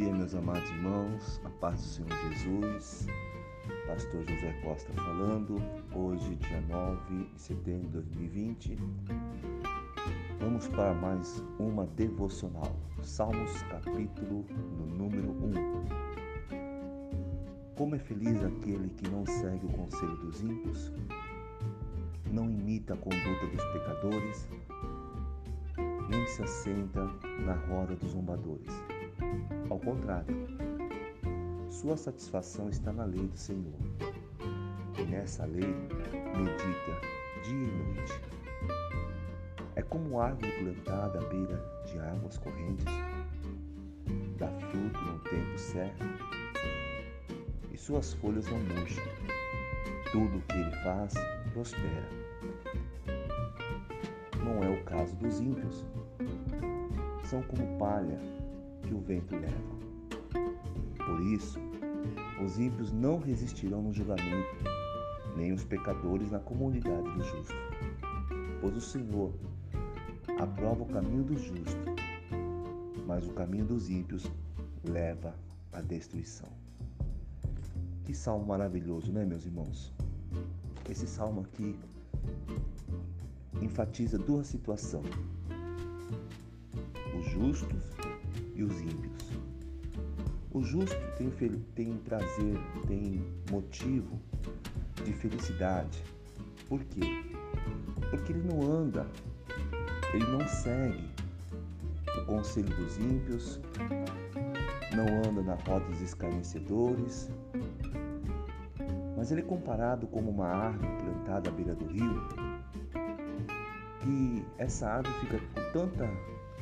do Senhor Jesus, Pastor José Costa falando, hoje, dia 9 de setembro de 2020. Vamos para mais uma devocional, Salmos, capítulo no número 1. Como é feliz aquele que não segue o conselho dos ímpios, não imita a conduta dos pecadores, nem se assenta na roda dos zombadores. Ao contrário, sua satisfação está na lei do Senhor. E nessa lei medita dia e noite. É como árvore plantada à beira de águas correntes, dá fruto no tempo certo, e suas folhas não murcham. Tudo o que ele faz prospera. Não é o caso dos ímpios. São como palha que o vento leva. Por isso, os ímpios não resistirão no julgamento, nem os pecadores na comunidade do justo. Pois o Senhor aprova o caminho do justo, mas o caminho dos ímpios leva à destruição. Que salmo maravilhoso, né, meus irmãos? Esse salmo aqui enfatiza duas situações: os justos. O justo tem, tem prazer, tem motivo de felicidade. Por quê? Porque ele não anda, ele não segue o conselho dos ímpios, não anda na roda dos escarnecedores, mas ele é comparado como uma árvore plantada à beira do rio, que essa árvore fica com tanta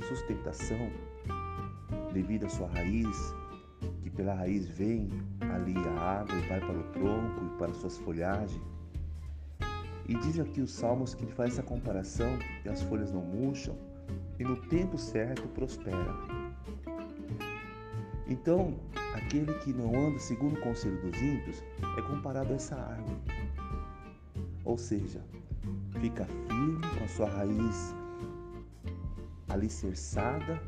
sustentação devido à sua raiz, pela raiz vem ali a água e vai para o tronco e para suas folhagens. E diz aqui os Salmos que ele faz essa comparação que as folhas não murcham e no tempo certo prospera. Então, aquele que não anda segundo o conselho dos ímpios é comparado a essa árvore. Ou seja, fica firme com a sua raiz alicerçada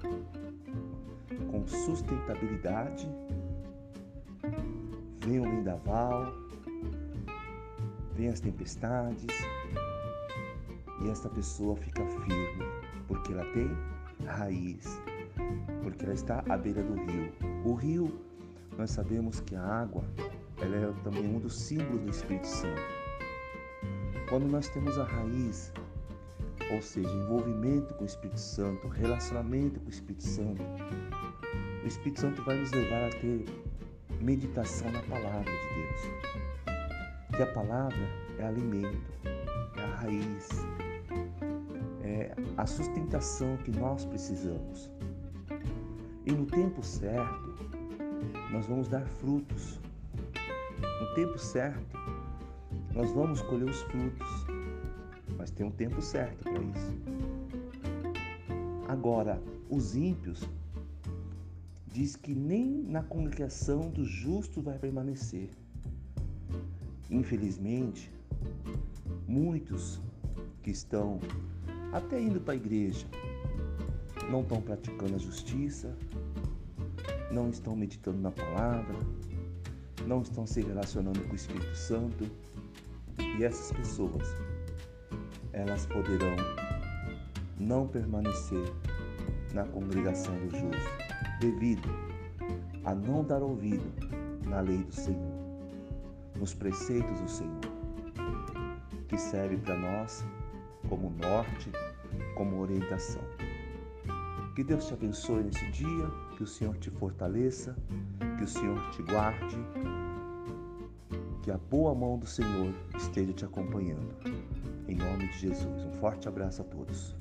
com sustentabilidade, vem o vendaval, vem as tempestades e esta pessoa fica firme porque ela tem raiz, porque ela está à beira do rio. O rio, nós sabemos que a água, ela é também um dos símbolos do Espírito Santo. Quando nós temos a raiz, ou seja, envolvimento com o Espírito Santo, relacionamento com o Espírito Santo, o Espírito Santo vai nos levar a ter meditação na palavra de Deus. Que a palavra é alimento, é a raiz, é a sustentação que nós precisamos. E no tempo certo, nós vamos dar frutos. No tempo certo, nós vamos colher os frutos. Mas tem um tempo certo para isso. Agora, os ímpios diz que nem na congregação do justo vai permanecer. Infelizmente, muitos que estão até indo para a igreja não estão praticando a justiça, não estão meditando na palavra, não estão se relacionando com o Espírito Santo. E essas pessoas, elas poderão não permanecer na congregação do justo devido a não dar ouvido na lei do Senhor, nos preceitos do Senhor, que serve para nós como norte, como orientação. Que Deus te abençoe nesse dia, que o Senhor te fortaleça, que o Senhor te guarde, que a boa mão do Senhor esteja te acompanhando. Em nome de Jesus, um forte abraço a todos.